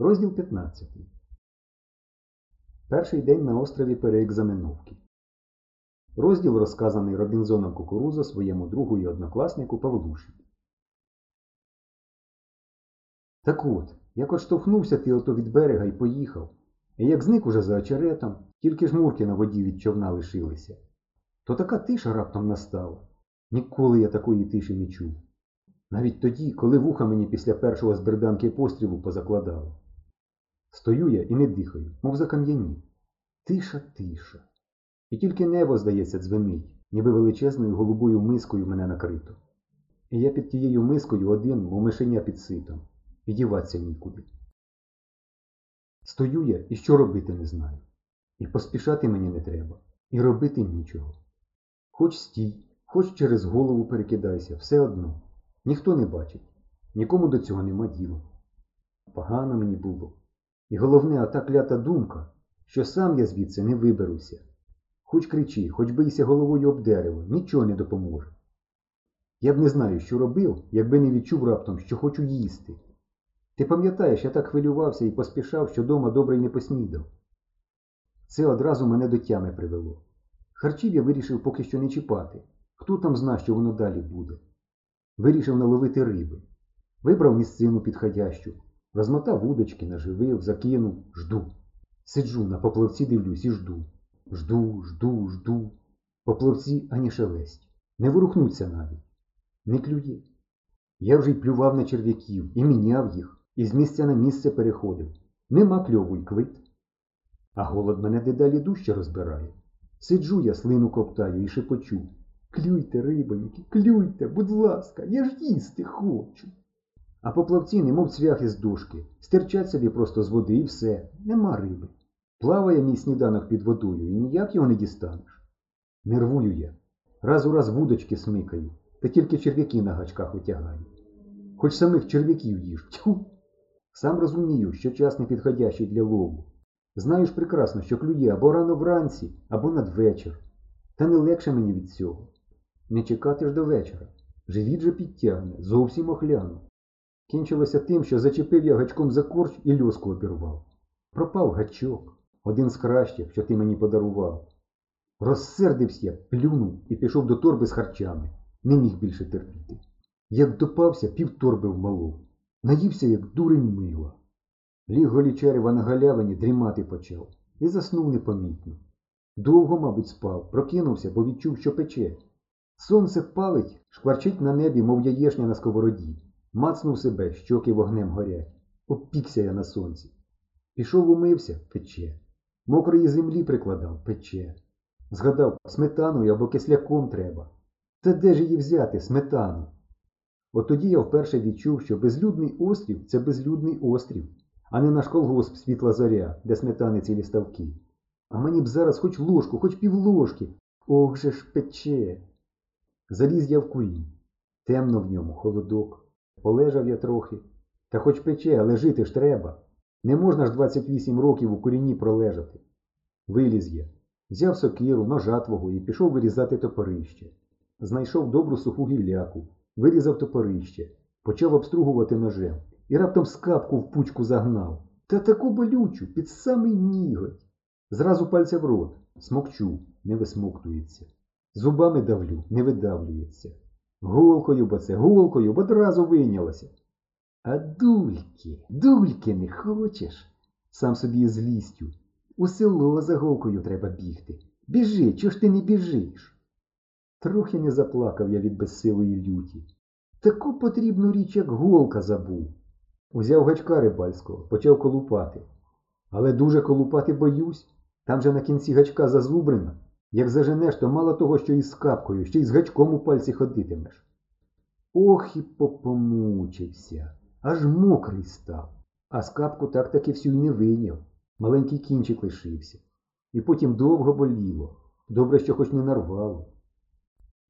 Розділ 15. Перший день на острові переекзаменовки. Розділ розказаний Робінзоном Кукурузо своєму другу і однокласнику Павлуші. Так от, як отштовхнувся ти ото від берега і поїхав, і як зник уже за очеретом, тільки жмурки на воді від човна лишилися, то така тиша раптом настала. Ніколи я такої тиші не чув. Навіть тоді, коли вуха мені після першого з пострілу позакладало. Стою я і не дихаю, мов закам'яні. Тиша, тиша. І тільки небо, здається, дзвенить, ніби величезною голубою мискою мене накрито. І я під тією мискою один, мов мишеня під ситом, і діватися нікуди. Стою я і що робити не знаю. І поспішати мені не треба, і робити нічого. Хоч стій, хоч через голову перекидайся, все одно. Ніхто не бачить, нікому до цього нема діла. Погано мені було. І головне, ота клята думка, що сам я звідси не виберуся. Хоч кричи, хоч бийся головою об дерево, нічого не допоможе. Я б не знаю, що робив, якби не відчув раптом, що хочу їсти. Ти пам'ятаєш, я так хвилювався і поспішав, що дома добре й не поснідав. Це одразу мене до тями привело. Харчів я вирішив поки що не чіпати. Хто там зна, що воно далі буде. Вирішив наловити риби. Вибрав місцину підходящу, розмотав вудочки, наживив, закинув, жду. Сиджу на поплавці дивлюсь і жду. Жду, жду, жду. Поплавці ані шелесть. Не ворухнуться навіть. Не клює. Я вже й плював на черв'яків, і міняв їх, і з місця на місце переходив. Нема кльову й квит. А голод мене дедалі дужче розбирає. Сиджу я, слину коптаю і шепочу. Клюйте, рибоньки, клюйте, будь ласка, я ж їсти хочу. А поплавці, немов цвях із дошки, стирчать собі просто з води і все, нема риби. Плаває мій сніданок під водою і ніяк його не дістанеш. Нервую я. Раз у раз вудочки смикаю, та тільки черв'яки на гачках витягаю. Хоч самих черв'яків їж. Тьфу! Сам розумію, що час не підходящий для лову. Знаю ж прекрасно, що клює або рано вранці, або надвечір. Та не легше мені від цього. Не чекати ж до вечора. Живіт же підтягне, зовсім охляну. Кінчилося тим, що зачепив я гачком за корч і льоску обірвав. Пропав гачок, один з кращих, що ти мені подарував. Розсердився, я, плюнув і пішов до торби з харчами. Не міг більше терпіти. Як допався, пів торби вмалов. Наївся, як дурень мила. Ліг голічарева на галявині дрімати почав і заснув непомітно. Довго, мабуть, спав, прокинувся, бо відчув, що пече. Сонце палить, шкварчить на небі, мов яєшня на сковороді. Мацнув себе, щоки вогнем горять. Обпікся я на сонці. Пішов умився пече. Мокрої землі прикладав пече. Згадав, сметаною або кисляком треба. Та де ж її взяти, сметану? От тоді я вперше відчув, що безлюдний острів це безлюдний острів, а не наш колгосп світла зоря, де сметани цілі ставки. А мені б зараз хоч ложку, хоч півложки. Ох же ж пече. Заліз я в курінь. Темно в ньому, холодок. Полежав я трохи. Та хоч пече, але жити ж треба. Не можна ж 28 років у куріні пролежати. Виліз я. Взяв сокиру, ножа твого і пішов вирізати топорище. Знайшов добру суху гілляку, вирізав топорище, почав обстругувати ножем і раптом скапку в пучку загнав. Та таку болючу, під самий ніготь. Зразу пальця в рот, смокчу, не висмоктується. Зубами давлю, не видавлюється. Голкою бо це, голкою, бо одразу вийнялося. А дульки, дульки не хочеш? Сам собі злістю. У село за голкою треба бігти. Біжи, чого ж ти не біжиш? Трохи не заплакав я від безсилої люті. Таку потрібну річ, як голка забув. Узяв гачка рибальського, почав колупати. Але дуже колупати боюсь. Там же на кінці гачка зазубрина. Як заженеш, то мало того, що із капкою, ще й з гачком у пальці ходитимеш. Ох і попомучився, аж мокрий став. А скапку так таки всю й не вийняв. Маленький кінчик лишився. І потім довго боліло. Добре, що хоч не нарвало.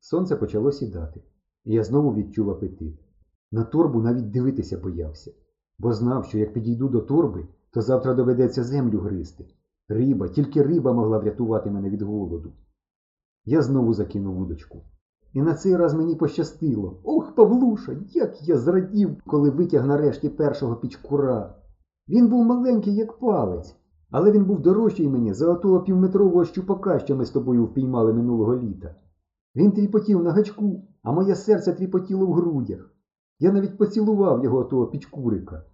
Сонце почало сідати, і я знову відчув апетит. На торбу навіть дивитися боявся, бо знав, що як підійду до торби, то завтра доведеться землю гризти. Риба, тільки риба могла врятувати мене від голоду. Я знову закинув вудочку. І на цей раз мені пощастило. Ох, Павлуша, як я зрадів, коли витяг нарешті першого пічкура. Він був маленький, як палець, але він був дорожчий мені за отого півметрового щупака, що ми з тобою впіймали минулого літа. Він тріпотів на гачку, а моє серце тріпотіло в грудях. Я навіть поцілував його того пічкурика.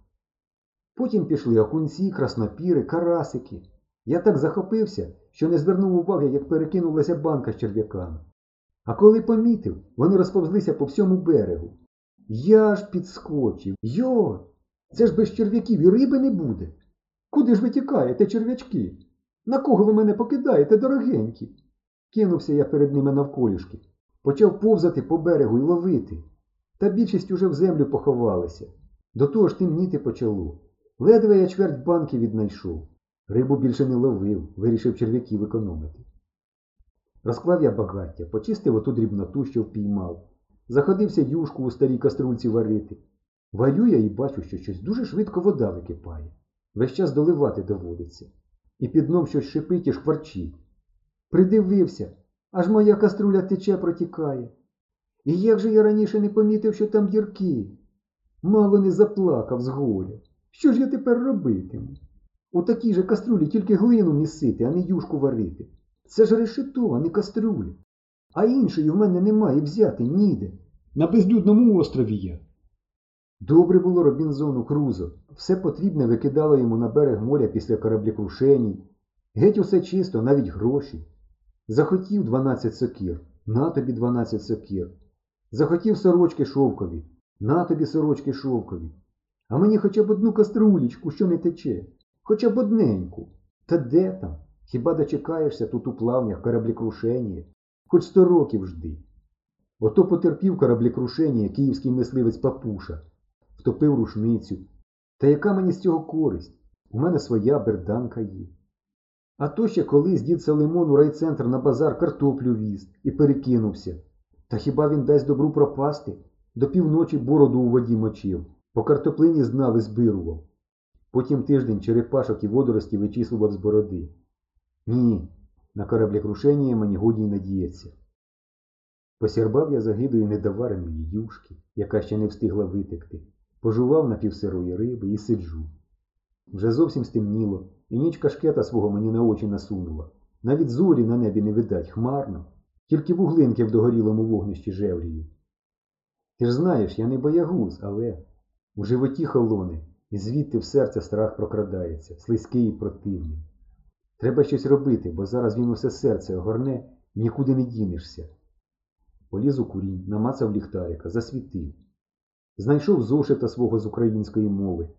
Потім пішли окунці, краснопіри, карасики. Я так захопився, що не звернув уваги, як перекинулася банка з черв'яками. А коли помітив, вони розповзлися по всьому берегу. Я ж підскочив. Йо! Це ж без черв'яків і риби не буде. Куди ж ви тікаєте, черв'ячки? На кого ви мене покидаєте, дорогенькі? Кинувся я перед ними навколішки, почав повзати по берегу і ловити. Та більшість уже в землю поховалися. До того ж темніти почало. Ледве я чверть банки віднайшов. Рибу більше не ловив, вирішив черв'яків економити. Розклав я багаття, почистив оту дрібноту, що впіймав. Заходився юшку у старій каструльці варити. Варю я і бачу, що щось дуже швидко вода википає. Весь час доливати доводиться. І під дном щось шипить і шкварчить. Придивився, аж моя каструля тече протікає. І як же я раніше не помітив, що там дірки? Мало не заплакав з горя. Що ж я тепер робитиму? У такій же каструлі тільки глину місити, а не юшку варити. Це ж решето, а не каструлі. А іншої в мене немає взяти ніде. На безлюдному острові я. Добре було Робінзону Крузо. Все потрібне викидало йому на берег моря після кораблекрушеній. Геть усе чисто, навіть гроші. Захотів 12 сокір, на тобі 12 сокір. Захотів сорочки шовкові, на тобі сорочки шовкові. А мені хоча б одну каструлічку, що не тече, хоча б одненьку. Та де там? Хіба дочекаєшся тут у плавнях кораблекрушення? Хоч сто років жди. Ото потерпів кораблекрушення київський мисливець Папуша, втопив рушницю. Та яка мені з цього користь? У мене своя берданка є. А то ще колись дід Салимон у райцентр на базар картоплю віз і перекинувся. Та хіба він дасть добру пропасти? До півночі бороду у воді мочив, по картоплині знав і збирував. Потім тиждень черепашок і водорості вичислював з бороди. Ні, на кораблекрушення мені годі й надіється. Посірбав я загидою недовареної юшки, яка ще не встигла витекти, пожував напівсирої риби і сиджу. Вже зовсім стемніло, і ніч кашкета свого мені на очі насунула. Навіть зорі на небі не видать, хмарно, тільки вуглинки в догорілому вогнищі жевріють. Ти ж знаєш, я не боягуз, але у животі холоне, і звідти в серце страх прокрадається, слизький і противний. Треба щось робити, бо зараз він усе серце огорне і нікуди не дінешся. Поліз у курінь, намацав ліхтарика, засвітив. Знайшов зошита свого з української мови.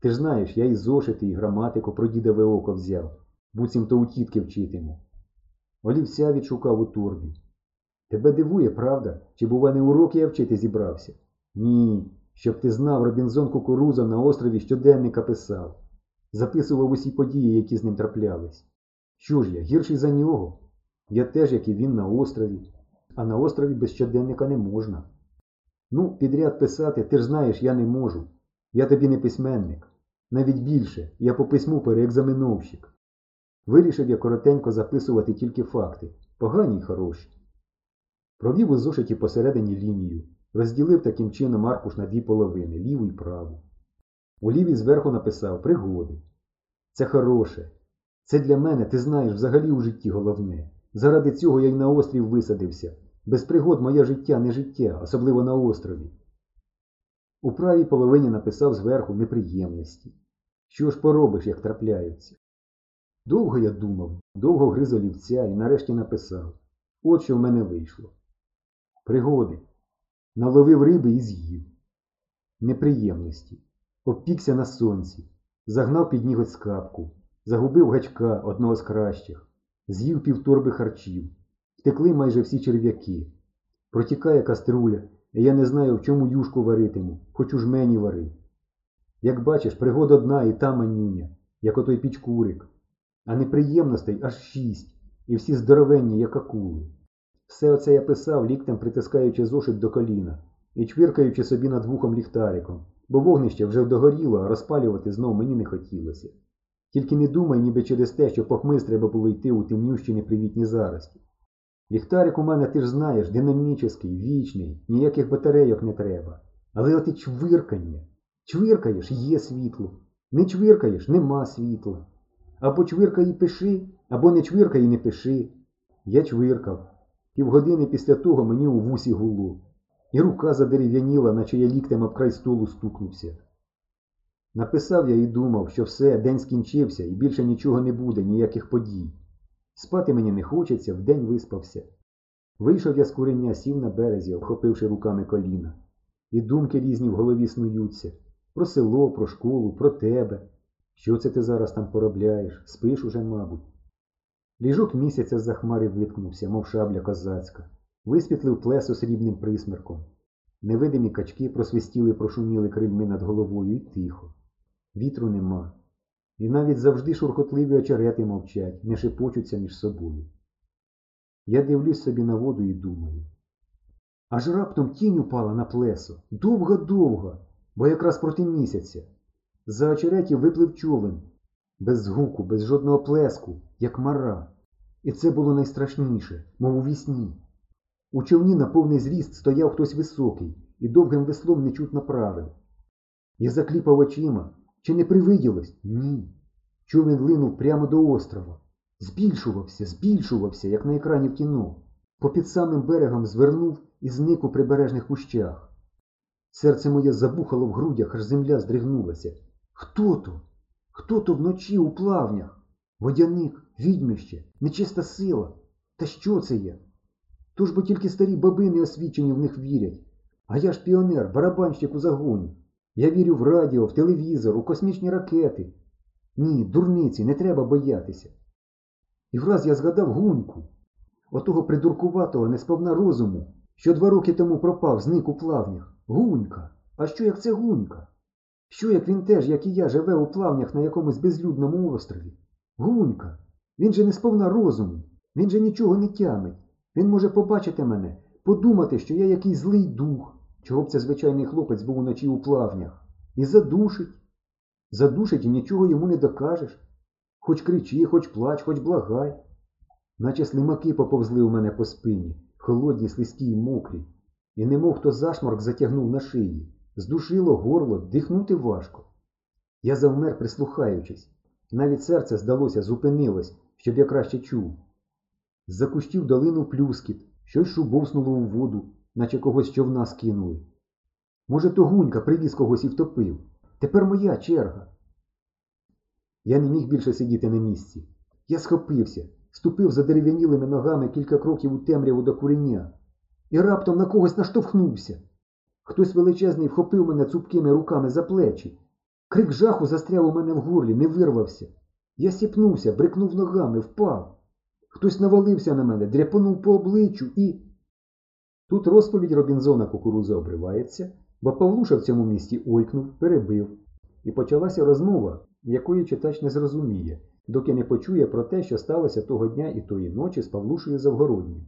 Ти ж знаєш, я і зошити, і граматику про дідове око взяв, буцімто у тітки вчитиму. Олівця відшукав у торбі. Тебе дивує, правда? Чи, бува, не уроки я вчити зібрався? Ні, щоб ти знав, Робінзон Кукуруза на острові щоденника писав. Записував усі події, які з ним траплялись. Що ж я, гірший за нього? Я теж, як і він, на острові, а на острові без щоденника не можна. Ну, підряд писати, ти ж знаєш, я не можу. Я тобі не письменник. Навіть більше, я по письму переекзаменовщик. Вирішив я коротенько записувати тільки факти, погані й хороші. Провів у зошиті посередині лінію, розділив таким чином аркуш на дві половини, ліву і праву. У лівій зверху написав пригоди. Це хороше. Це для мене, ти знаєш, взагалі у житті головне. Заради цього я й на острів висадився. Без пригод моє життя не життя, особливо на острові. У правій половині написав зверху неприємності. Що ж поробиш, як трапляються? Довго я думав, довго гриз олівця і нарешті написав. От що в мене вийшло. Пригоди. Наловив риби і з'їв. Неприємності. Обпікся на сонці. Загнав під ніготь скапку. Загубив гачка одного з кращих. З'їв півторби харчів. Втекли майже всі черв'яки. Протікає каструля, і я не знаю, в чому юшку варитиму, хоч у жмені вари. Як бачиш, пригод одна і та манюня, як отой пічкурик. А неприємностей аж шість, і всі здоровенні, як акули. Все оце я писав, ліктем притискаючи зошит до коліна і чвиркаючи собі над вухом ліхтариком, бо вогнище вже вдогоріло, а розпалювати знов мені не хотілося. Тільки не думай, ніби через те, що похмиз треба було йти у темнющі непривітні зарості. Ліхтарик у мене, ти ж знаєш, динамічний, вічний, ніяких батарейок не треба. Але от і чвиркання. Чвиркаєш, є світло. Не чвиркаєш, нема світла. Або чвиркай і пиши, або не чвиркай і не пиши. Я чвиркав. Півгодини після того мені у вусі гуло. І рука задерев'яніла, наче я ліктем об край столу стукнувся. Написав я і думав, що все, день скінчився і більше нічого не буде, ніяких подій. Спати мені не хочеться, вдень виспався. Вийшов я з курення, сів на березі, обхопивши руками коліна. І думки різні в голові снуються. Про село, про школу, про тебе. Що це ти зараз там поробляєш? Спиш уже, мабуть. Ліжок місяця за хмари виткнувся, мов шабля козацька. Висвітлив плесо срібним присмерком. Невидимі качки просвистіли, прошуміли крильми над головою і тихо. Вітру нема. І навіть завжди шурхотливі очерети мовчать, не шепочуться між собою. Я дивлюсь собі на воду і думаю. Аж раптом тінь упала на плесо. Довго-довго, бо якраз проти місяця. За очеретів виплив човен. Без згуку, без жодного плеску, як мара. І це було найстрашніше, мов у вісні. У човні на повний зріст стояв хтось високий і довгим веслом нечутно правив. Я закліпав очима. Чи не привиділось? Ні. Човен линув прямо до острова. Збільшувався, збільшувався, як на екрані в кіно. Попід самим берегом звернув і зник у прибережних кущах. Серце моє забухало в грудях, аж земля здригнулася. Хто то? Хто то вночі у плавнях? Водяник, відьмище, нечиста сила. Та що це є? Тож бо тільки старі баби неосвічені в них вірять. А я ж піонер, барабанщик у загоні. Я вірю в радіо, в телевізор, у космічні ракети. Ні, дурниці, не треба боятися. І враз я згадав гуньку, отого придуркуватого, несповна розуму, що два роки тому пропав, зник у плавнях. Гунька. А що як це гунька? Що як він теж, як і я, живе у плавнях на якомусь безлюдному острові? Гунька. Він же не сповна розуму, він же нічого не тямить. Він може побачити мене, подумати, що я якийсь злий дух, чого б це звичайний хлопець був уночі у плавнях, і задушить. Задушить і нічого йому не докажеш. Хоч кричи, хоч плач, хоч благай. Наче слимаки поповзли у мене по спині, холодні, слизькі й мокрі, і немов хто зашморк затягнув на шиї, здушило горло, дихнути важко. Я завмер, прислухаючись. Навіть серце, здалося, зупинилось, щоб я краще чув. З-за кущів долинув плюскіт, щось шубовснуло у воду, наче когось човна скинули. Може, то гунька привіз когось і втопив. Тепер моя черга. Я не міг більше сидіти на місці. Я схопився, ступив задерев'янілими ногами кілька кроків у темряву до куреня і раптом на когось наштовхнувся. Хтось величезний вхопив мене цупкими руками за плечі. Крик жаху застряв у мене в горлі, не вирвався. Я сіпнувся, брикнув ногами, впав. Хтось навалився на мене, дряпанув по обличчю і. Тут розповідь Робінзона кукуруза обривається, бо Павлуша в цьому місті ойкнув, перебив. І почалася розмова, якої читач не зрозуміє, доки не почує про те, що сталося того дня і тої ночі з Павлушею Завгороднім.